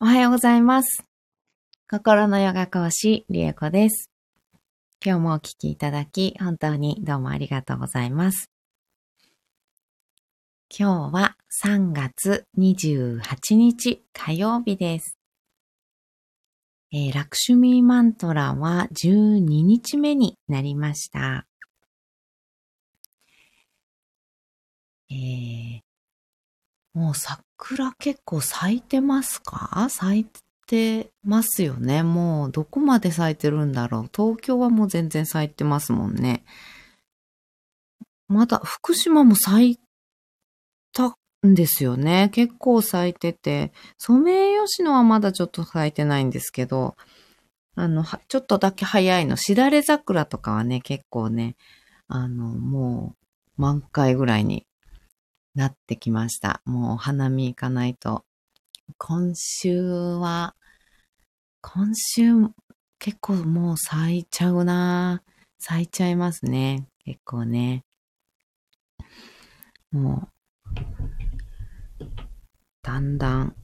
おはようございます。心のヨガ講師、リエコです。今日もお聞きいただき、本当にどうもありがとうございます。今日は3月28日火曜日です。えーラクシュミーマントラは12日目になりました。えーもう桜結構咲いてますか？咲いてますよね。もうどこまで咲いてるんだろう。東京はもう全然咲いてますもんね。まだ福島も咲いたんですよね。結構咲いてて、ソメイヨシノはまだちょっと咲いてないんですけど、あの、ちょっとだけ早いの、しだれ桜とかはね、結構ね、あの、もう満開ぐらいになってきました。もうお花見行かないと。今週は、今週結構もう咲いちゃうな咲いちゃいますね。結構ね。もう、だんだん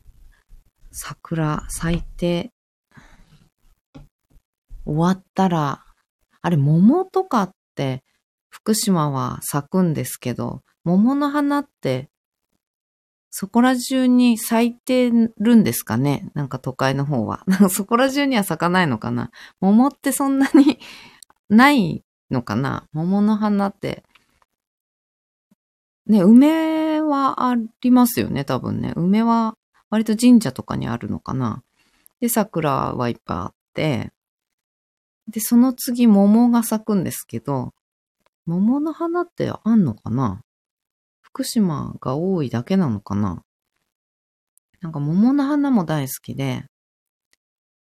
桜咲いて終わったら、あれ桃とかって福島は咲くんですけど、桃の花って、そこら中に咲いてるんですかね？なんか都会の方は。なんかそこら中には咲かないのかな？桃ってそんなにないのかな？桃の花って。ね、梅はありますよね、多分ね。梅は割と神社とかにあるのかな？で、桜はいっぱいあって、で、その次桃が咲くんですけど、桃の花ってあんのかな？福島が多いだけなのかな？なんか桃の花も大好きで、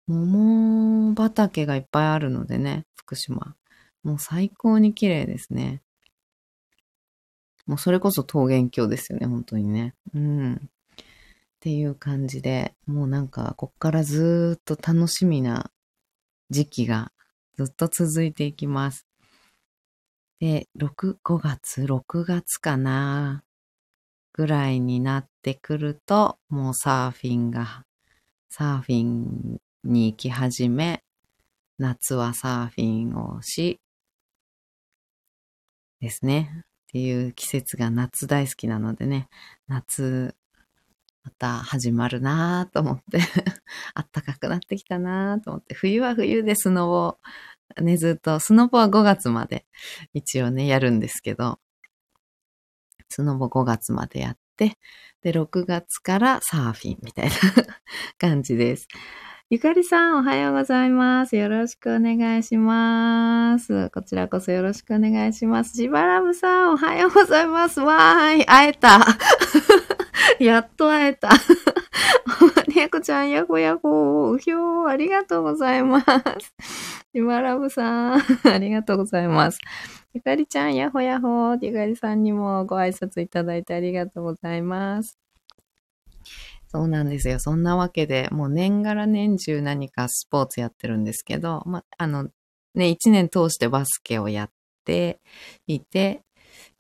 桃畑がいっぱいあるのでね、福島。もう最高に綺麗ですね。もうそれこそ桃源郷ですよね、本当にね。うん。っていう感じで、もうなんかこっからずーっと楽しみな時期がずっと続いていきます。で、6、5月、6月かな、ぐらいになってくると、もうサーフィンが、サーフィンに行き始め、夏はサーフィンをし、ですね。っていう季節が夏大好きなのでね、夏、また始まるなぁと思って、あったかくなってきたなぁと思って、冬は冬でスノボね、ずっと、スノボは5月まで一応ね、やるんですけど、スノボ5月までやって、で、6月からサーフィンみたいな 感じです。ゆかりさん、おはようございます。よろしくお願いします。こちらこそよろしくお願いします。しばらぶさん、おはようございます。わーい、会えた。やっと会えた。やこちゃん、やほやほうひょー、ありがとうございます。しばらぶさん、ありがとうございます。ゆかりちゃん、やほやほー。ゆかりさんにもご挨拶いただいてありがとうございます。そうなんですよ。そんなわけで、もう年がら年中何かスポーツやってるんですけど、ま、あの、ね、一年通してバスケをやっていて、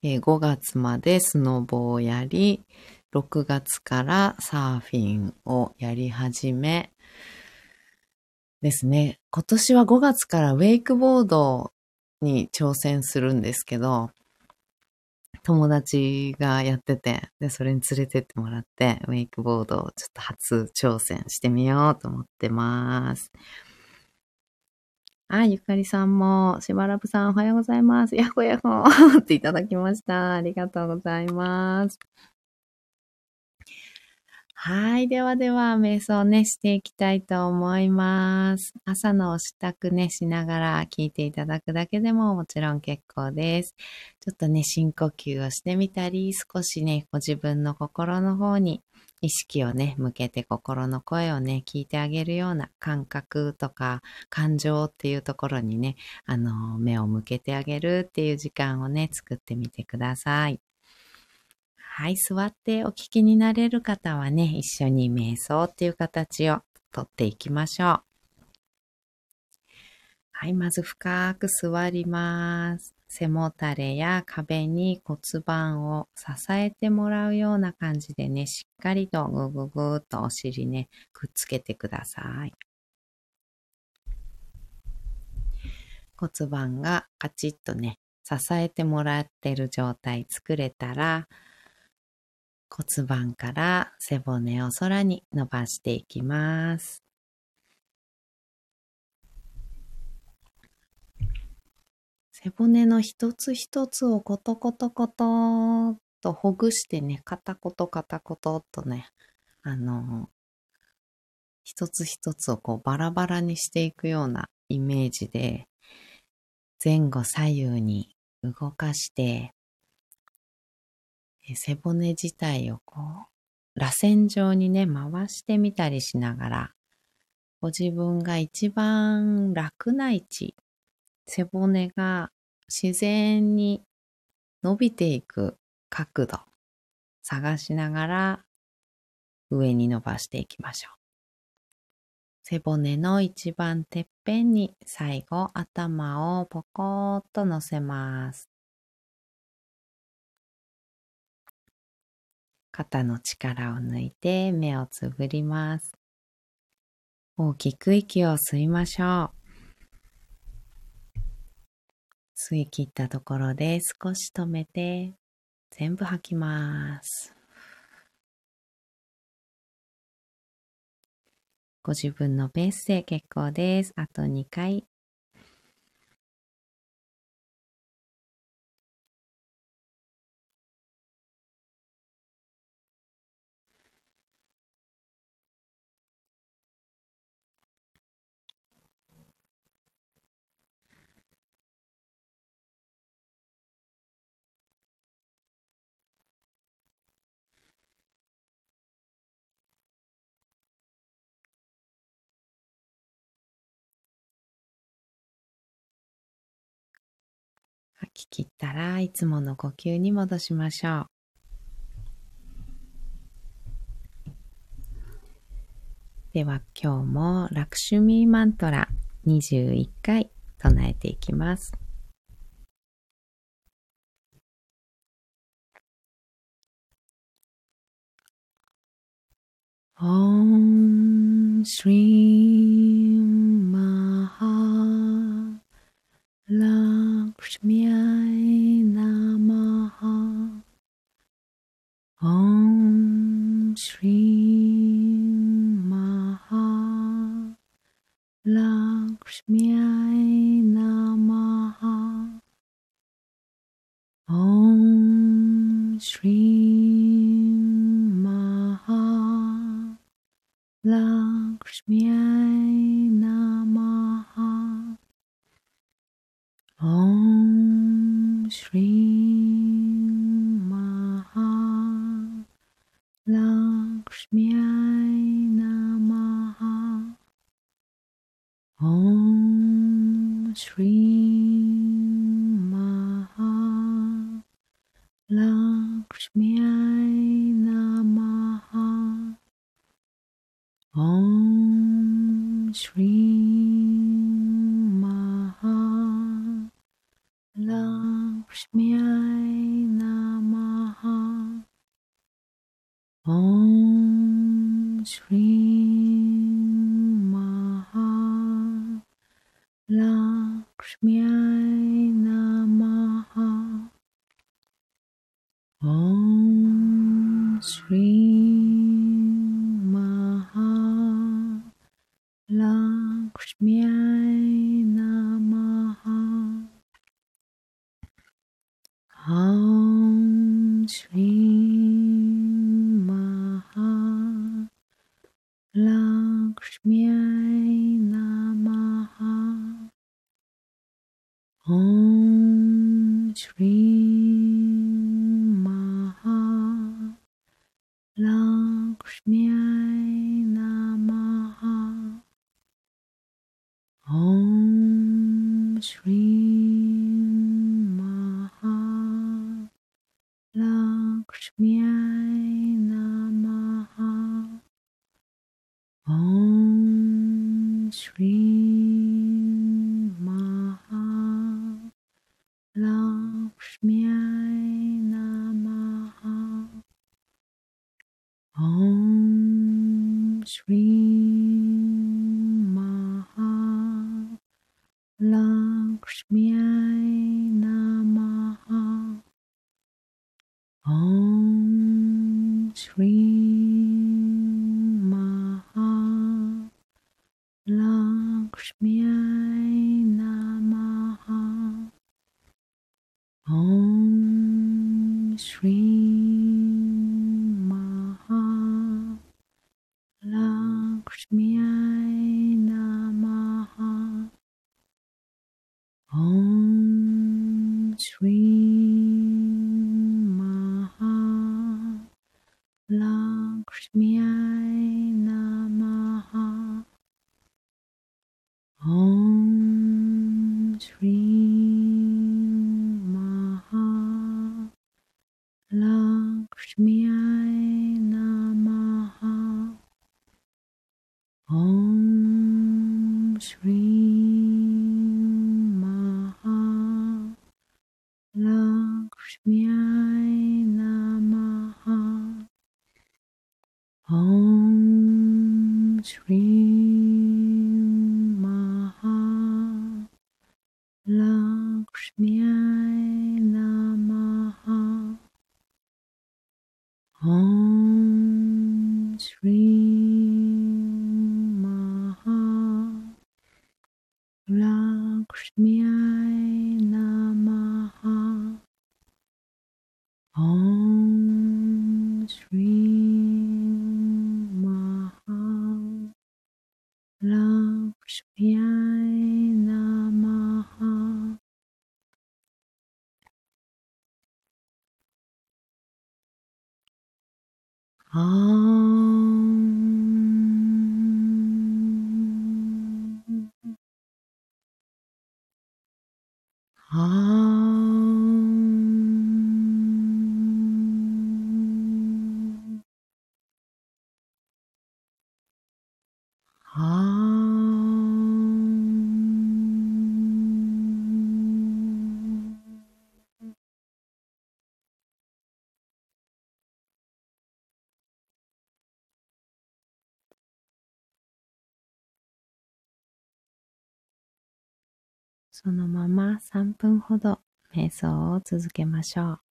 えー5月までスノボをやり、6月からサーフィンをやり始め、ですね。今年は5月からウェイクボードに挑戦するんですけど、友達がやってて、で、それに連れてってもらって、ウェイクボードをちょっと初挑戦してみようと思ってます。あ、ゆかりさんも、しばらぶさんおはようございます。やほやっほっていただきました。ありがとうございます。はい。ではでは、瞑想ね、していきたいと思います。朝のお支度ね、しながら聞いていただくだけでももちろん結構です。ちょっとね、深呼吸をしてみたり、少しね、ご自分の心の方に意識をね、向けて心の声をね、聞いてあげるような感覚とか感情っていうところにね、あの、目を向けてあげるっていう時間をね、作ってみてください。はい、座ってお聞きになれる方はね、一緒に瞑想っていう形をとっていきましょう。はい、まず深く座ります。背もたれや壁に骨盤を支えてもらうような感じでね、しっかりとぐぐぐっとお尻ね、くっつけてください。骨盤がカチッとね、支えてもらってる状態作れたら、骨盤から背骨を空に伸ばしていきます。背骨の一つ一つをコトコトコトとほぐしてね、片言片言とね、あの、一つ一つをこうバラバラにしていくようなイメージで、前後左右に動かして、背骨自体をこう、螺旋状にね、回してみたりしながら、ご自分が一番楽な位置、背骨が自然に伸びていく角度探しながら上に伸ばしていきましょう。背骨の一番てっぺんに最後頭をポコッと乗せます。肩の力を抜いて目をつぶります。大きく息を吸いましょう。吸い切ったところで少し止めて全部吐きます。ご自分のペースで結構です。あと2回吐き切ったらいつもの呼吸に戻しましょう。では今日もラクシュミーマントラ21回唱えていきます。Om Shri Maha Lakshmiai Namaha Om Shri Maha Lakshmiai Namaha Om Shri Maha Lakshmiai Namaha Om śmiać. Me. Om Shri 啊そのまま3分ほど瞑想を続けましょう。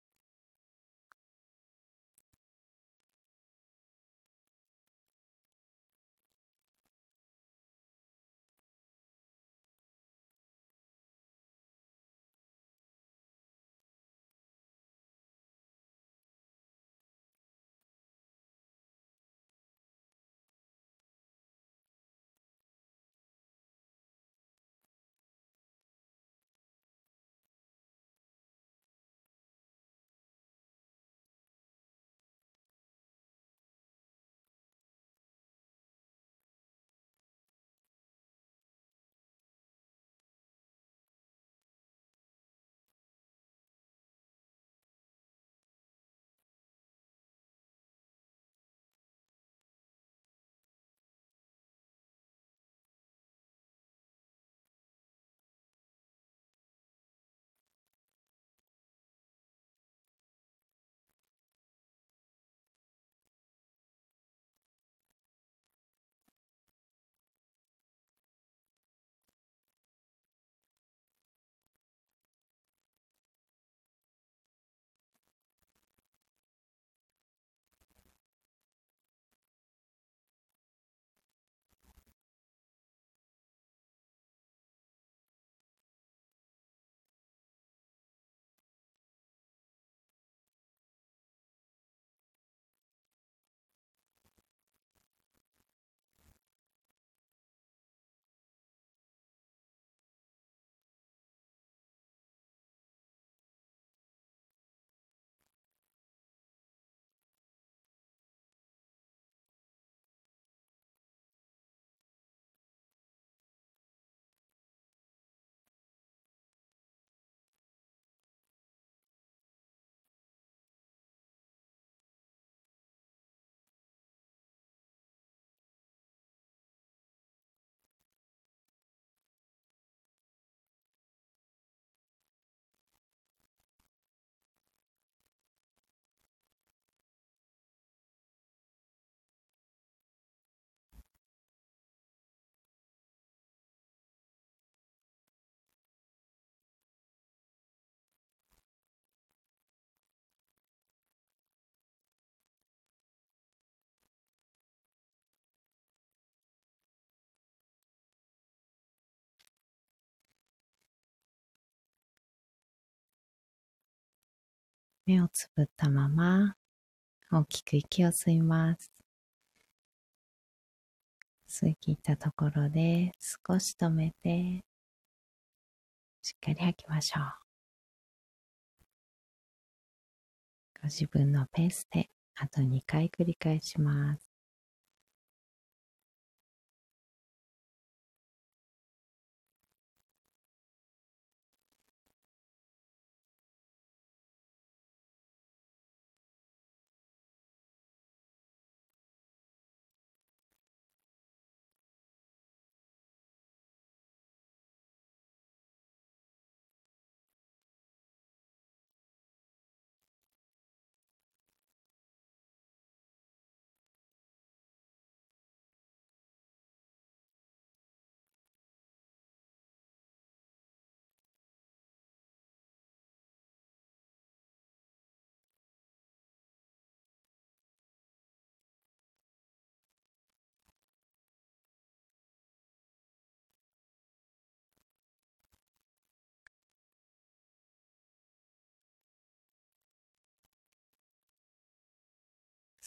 目をつぶったまま、大きく息を吸います。吸い切ったところで少し止めて、しっかり吐きましょう。ご自分のペースであと2回繰り返します。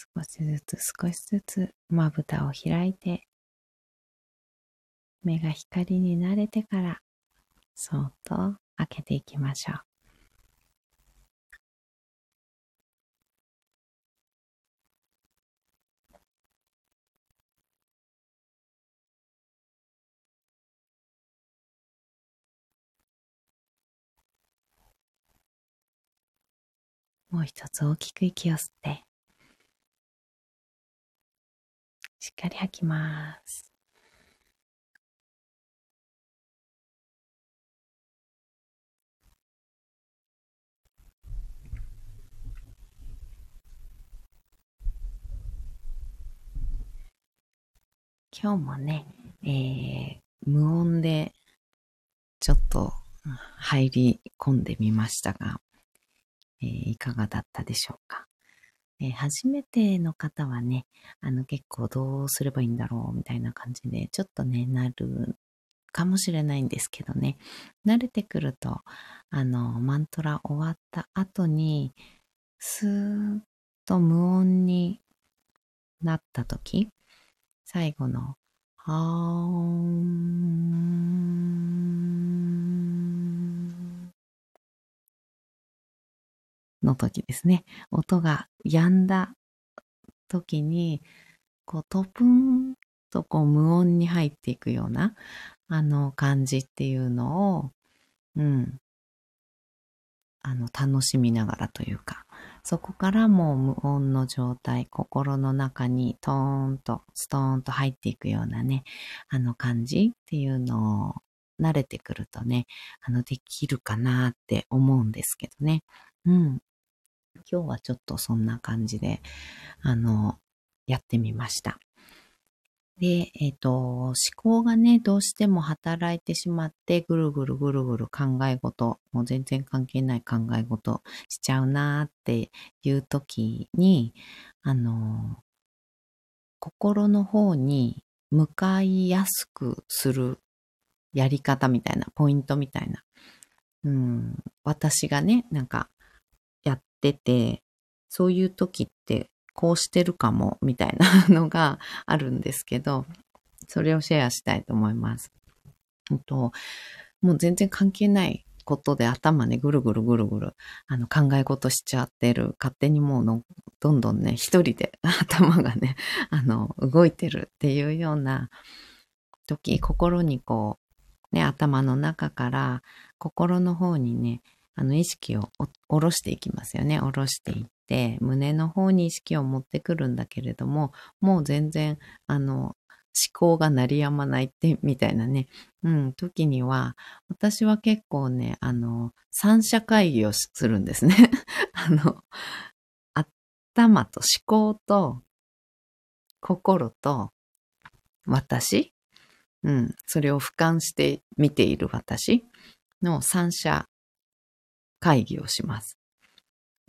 少しずつ少しずつまぶたを開いて、目が光に慣れてから、そっと開けていきましょう。もう一つ大きく息を吸って、しっかり吐きます。今日もね、えー、無音でちょっと入り込んでみましたが、えー、いかがだったでしょうか？えー、初めての方はね、あの結構どうすればいいんだろうみたいな感じで、ちょっとね、なるかもしれないんですけどね、慣れてくると、あの、マントラ終わった後に、スーッと無音になった時、最後の、はーんの時ですね。音が止んだ時に、こう、トプンとこう無音に入っていくような、あの感じっていうのを、うん、あの、楽しみながらというか、そこからもう無音の状態、心の中にトーンと、ストーンと入っていくようなね、あの感じっていうのを慣れてくるとね、あの、できるかなって思うんですけどね。うん。今日はちょっとそんな感じで、あの、やってみました。で、えっ、ー、と、思考がね、どうしても働いてしまって、ぐるぐるぐるぐる考え事、もう全然関係ない考え事しちゃうなーっていう時に、あの、心の方に向かいやすくするやり方みたいな、ポイントみたいな。うん、私がね、なんかってて、そういう時ってこうしてるかもみたいなのが あるんですけど、それをシェアしたいと思います。ともう全然関係ないことで頭ね、ぐるぐるぐるぐる、あの、考え事しちゃってる。勝手にもうの、どんどんね、一人で 頭がね、あの、動いてるっていうような時、心にこう、ね、頭の中から心の方にね、あの意識を下ろしていきますよね。下ろしていって、胸の方に意識を持ってくるんだけれども、もう全然、あの、思考が鳴りやまないって、みたいなね、うん、時には、私は結構ね、あの、三者会議をするんですね。あの、頭と思考と、心と、私、うん、それを俯瞰して見ている私の三者会議をします。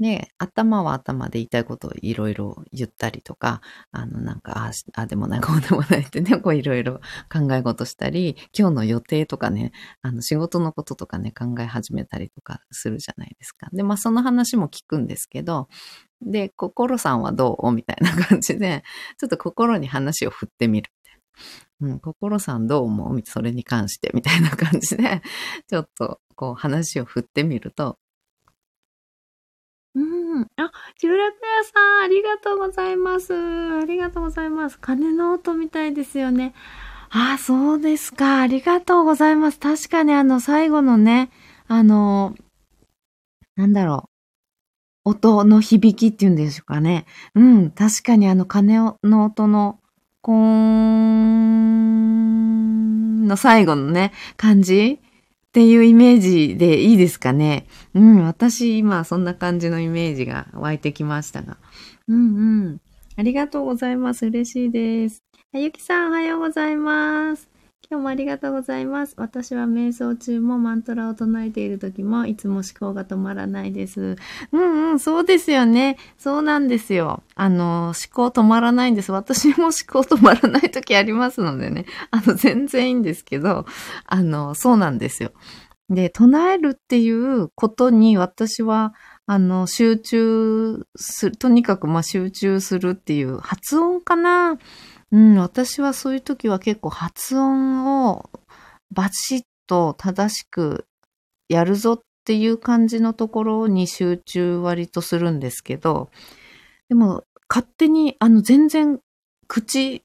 で、頭は頭で言いたいことをいろいろ言ったりとか、あの、なんか、ああでもない、こうでもないってね、こういろいろ考え事したり、今日の予定とかね、あの、仕事のこととかね、考え始めたりとかするじゃないですか。で、まあ、その話も聞くんですけど、で、心さんはどう？みたいな感じで、ちょっと心に話を振ってみる。うん、心さんどう思う？それに関して、みたいな感じで、ちょっと、こう、話を振ってみると、うん。あ、チュラペアさん、ありがとうございます。ありがとうございます。鐘の音みたいですよね。あ、そうですか。ありがとうございます。確かにあの、最後のね、あの、なんだろう。音の響きっていうんでしょうかね。うん。確かにあの、鐘の音の、コーの最後のね、感じ？っていうイメージでいいですかね？うん、私今そんな感じのイメージが湧いてきましたが。うんうん。ありがとうございます。嬉しいです。あゆきさんおはようございます。今日もありがとうございます。私は瞑想中もマントラを唱えている時もいつも思考が止まらないです。うんうん、そうですよね。そうなんですよ。あの、思考止まらないんです。私も思考止まらない時ありますのでね。あの、全然いいんですけど、あの、そうなんですよ。で、唱えるっていうことに私は、あの、集中する、とにかくまあ集中するっていう発音かなうん、私はそういう時は結構発音をバチッと正しくやるぞっていう感じのところに集中割とするんですけど、でも勝手にあの全然口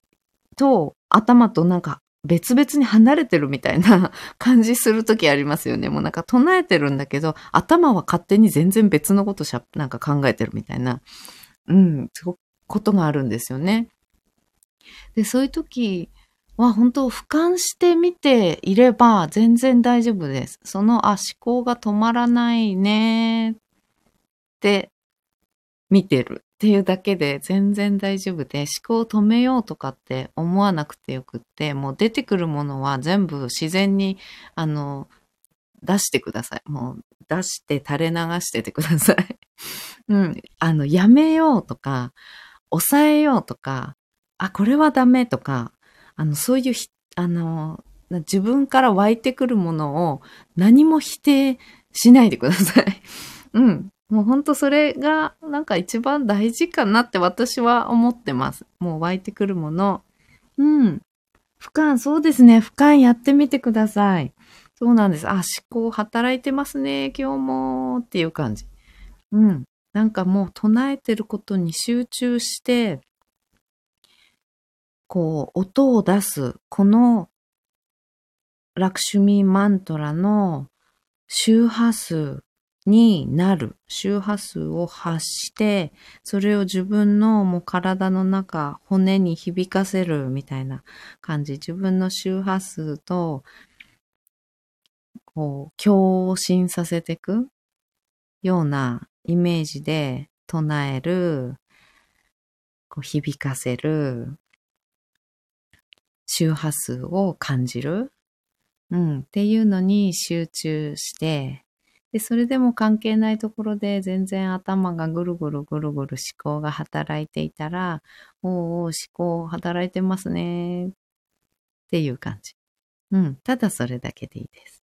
と頭となんか別々に離れてるみたいな 感じするときありますよね。もうなんか唱えてるんだけど、頭は勝手に全然別のことしゃ、なんか考えてるみたいな、うん、そういことがあるんですよね。で、そういう時は本当俯瞰してみていれば全然大丈夫です。その、あ、思考が止まらないねって見てるっていうだけで全然大丈夫で、思考を止めようとかって思わなくてよくって、もう出てくるものは全部自然に、あの、出してください。もう出して垂れ流しててください。うん。あの、やめようとか、抑えようとか、あ、これはダメとか、あの、そういうひあの、自分から湧いてくるものを何も否定しないでください。うん。もうほんとそれがなんか一番大事かなって私は思ってます。もう湧いてくるもの。うん。俯瞰、そうですね。俯瞰やってみてください。そうなんです。あ、思考働いてますね。今日もっていう感じ。うん。なんかもう唱えてることに集中して、こう、音を出す、このラクシュミーマントラの周波数になる、周波数を発して、それを自分のもう体の中、骨に響かせるみたいな感じ。自分の周波数と、こう、共振させていくようなイメージで唱える、こう響かせる、周波数を感じる、うん、っていうのに集中して、で、それでも関係ないところで全然頭がぐるぐるぐるぐる思考が働いていたら、おうおう思考働いてますねっていう感じ。うん。ただそれだけでいいです。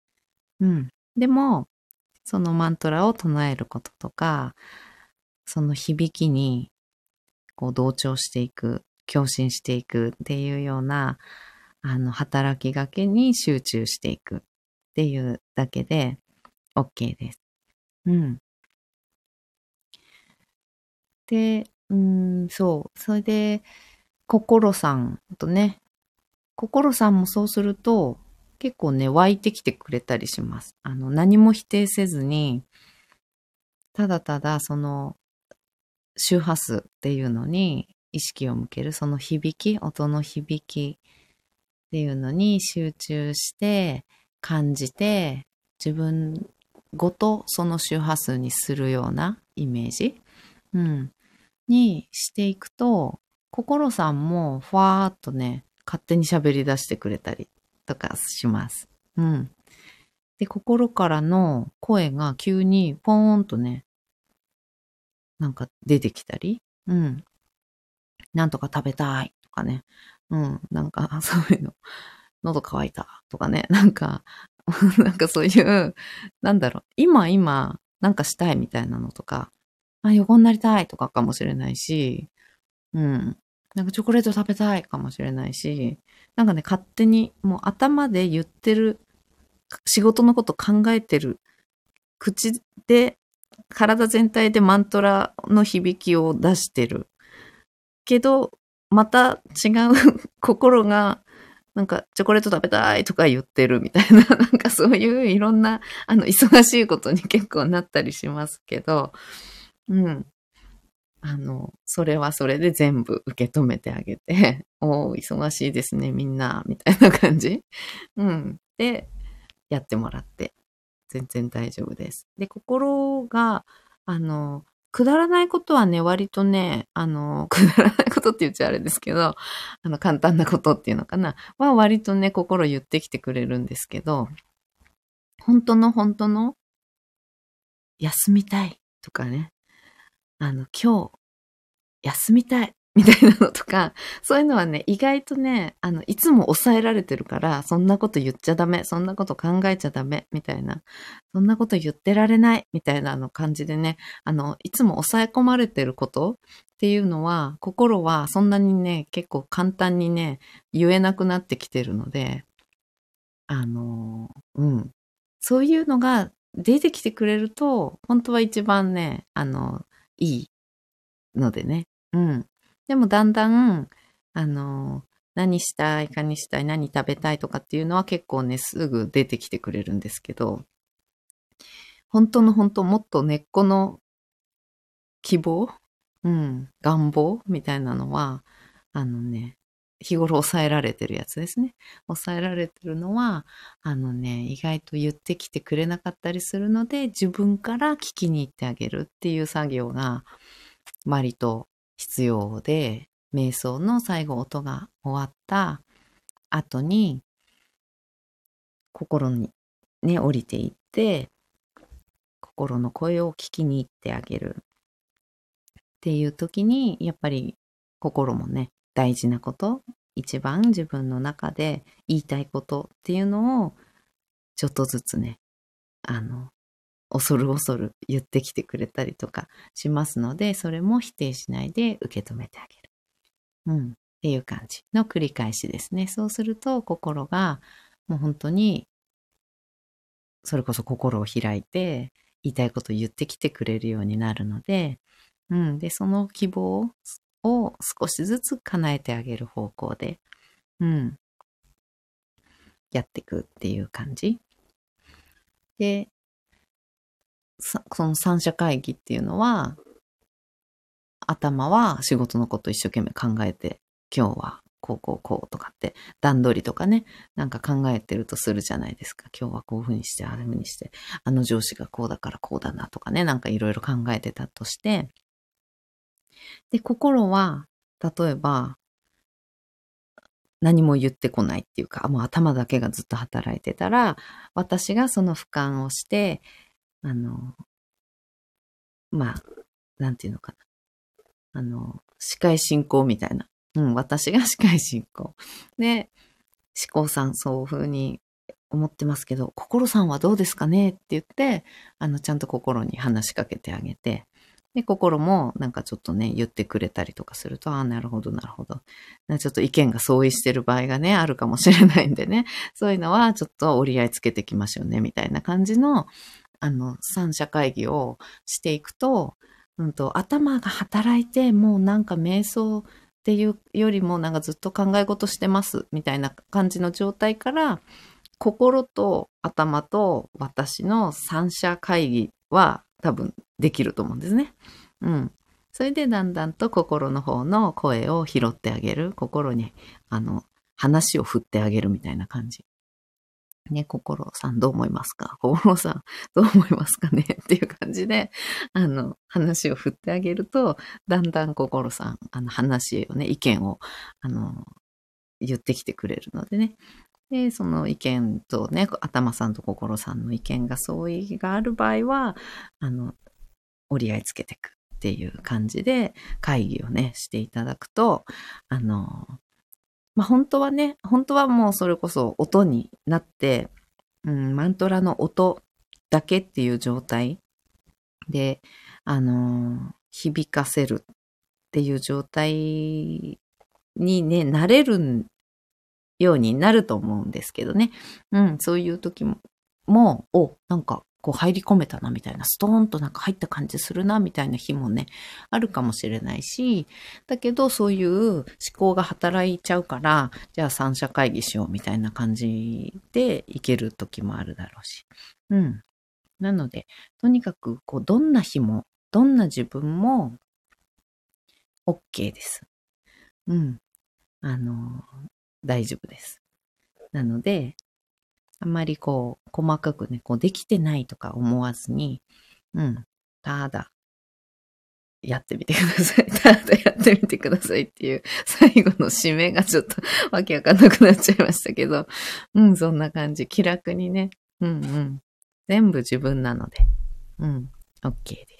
うん。でも、そのマントラを唱えることとか、その響きにこう同調していく共振していくっていうような、あの、働きがけに集中していくっていうだけで OK です。うん。で、うん、そう。それで、心さんとね、心さんもそうすると、結構ね、湧いてきてくれたりします。あの、何も否定せずに、ただただその周波数っていうのに意識を向ける、その響き、音の響きっていうのに集中して感じて、自分ごとその周波数にするようなイメージ、うん、にしていくと、心さんもふわーっとね、勝手に喋り出してくれたりとかします。うん。で、心からの声が急にポーンとね、なんか出てきたり、うん。なんとか食べたいとかね。うん。なんか、そういうの。喉乾いたとかね。なんか、なんかそういう、なんだろう。今今、なんかしたいみたいなのとか、あ、横になりたいとかかもしれないし、うん。なんかチョコレート食べたいかもしれないし、なんかね、勝手にもう頭で言ってる、仕事のこと考えてる、口で、体全体でマントラの響きを出してる。けど、また違う 心が、なんか、チョコレート食べたいとか言ってるみたいな、なんかそういういろんな、あの、忙しいことに結構なったりしますけど、うん。あの、それはそれで全部受け止めてあげて、おー、忙しいですね、みんな、みたいな感じ。うん。で、やってもらって、全然大丈夫です。で、心が、あの、くだらないことはね、割とね、あの、くだらないことって言っちゃあれですけど、あの、簡単なことっていうのかな、は割とね、心言ってきてくれるんですけど、本当の本当の、休みたいとかね、あの、今日、休みたい。みたいなのとか、そういうのはね、意外とね、あの、いつも抑えられてるから、そんなこと言っちゃダメ、そんなこと考えちゃダメ、みたいな、そんなこと言ってられない、みたいなの感じでね、あの、いつも抑え込まれてることっていうのは、心はそんなにね、結構簡単にね、言えなくなってきてるので、あの、うん。そういうのが出てきてくれると、本当は一番ね、あの、いいのでね。うん。でもだんだん、あの、何したいかにしたい、何食べたいとかっていうのは結構ね、すぐ出てきてくれるんですけど、本当の本当もっと根っこの希望うん、願望みたいなのは、あのね、日頃抑えられてるやつですね。抑えられてるのは、あのね、意外と言ってきてくれなかったりするので、自分から聞きに行ってあげるっていう作業が、割と必要で、瞑想の最後音が終わった後に、心にね、降りていって、心の声を聞きに行ってあげる。っていう時に、やっぱり心もね、大事なこと、一番自分の中で言いたいことっていうのを、ちょっとずつね、あの、恐る恐る言ってきてくれたりとかしますので、それも否定しないで受け止めてあげる。うん。っていう感じの繰り返しですね。そうすると心がもう本当にそれこそ心を開いて言いたいことを言ってきてくれるようになるので、うん。で、その希望を少しずつ叶えてあげる方向で、うん。やっていくっていう感じ。で、その三者会議っていうのは、頭は仕事のこと一生懸命考えて、今日はこうこうこうとかって、段取りとかね、なんか考えてるとするじゃないですか。今日はこういうふうにして、ああいうふうにして、あの上司がこうだからこうだなとかね、なんかいろいろ考えてたとして、で、心は、例えば、何も言ってこないっていうか、もう頭だけがずっと働いてたら、私がその俯瞰をして、あの、まあ、なんていうのかな。あの、司会進行みたいな。うん、私が 司会進行。で、思考さんそういうふうに思ってますけど、心さんはどうですかね？って言って、あの、ちゃんと心に話しかけてあげて、で、心もなんかちょっとね、言ってくれたりとかすると、ああ、なるほど、なるほど。ちょっと意見が相違してる場合がね、あるかもしれないんでね、そういうのはちょっと折り合いつけていきましょうね、みたいな感じの、あの、三者会議をしていくと、うんと、頭が働いて、もうなんか瞑想っていうよりもなんかずっと考え事してますみたいな感じの状態から、心と頭と私の三者会議は多分できると思うんですね。うん。それでだんだんと心の方の声を拾ってあげる。心に、あの、話を振ってあげるみたいな感じ。ね、心さんどう思いますか？心さんどう思いますかね？っていう感じで、あの、話を振ってあげると、だんだん心さん、あの、話をね、意見を、あの、言ってきてくれるのでね。で、その意見とね、頭さんと心さんの意見が相違がある場合は、あの、折り合いつけていくっっていう感じで会議をね、していただくと、あの、まあ、本当はね、本当はもうそれこそ音になって、うん、マントラの音だけっていう状態で、あの、響かせるっていう状態にね、なれるようになると思うんですけどね。うん、そういう時も、もう、お、なんか、こう入り込めたなみたいな、ストーンとなんか入った感じするなみたいな日もね、あるかもしれないし、だけどそういう思考が働いちゃうから、じゃあ三者会議しようみたいな感じでいける時もあるだろうし。うん。なので、とにかく、こう、どんな日も、どんな自分も、OK です。うん。あの、大丈夫です。なので、あんまりこう、細かくね、こう、できてないとか思わずに、うん、ただ、やってみてください。ただやってみてくださいっていう、最後の締めがちょっとわけわかんなくなっちゃいましたけど、うん、そんな感じ。気楽にね、うんうん。全部自分なので、うん、OK です。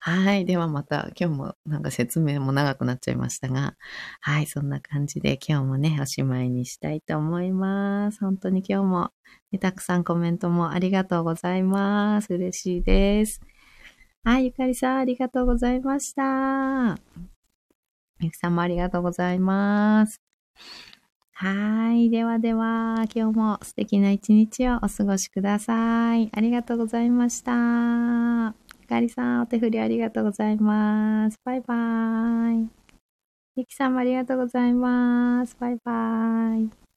はい。ではまた、今日もなんか説明も長くなっちゃいましたが、はい。そんな感じで今日もね、おしまいにしたいと思います。本当に今日も、ね、たくさんコメントもありがとうございます。嬉しいです。はい。ゆかりさん、ありがとうございました。ゆきさんもありがとうございます。はい。ではでは、今日も素敵な一日をお過ごしください。ありがとうございました。かりさん、お手振りありがとうございます。バイバーイ。ゆきさんもありがとうございます。バイバーイ。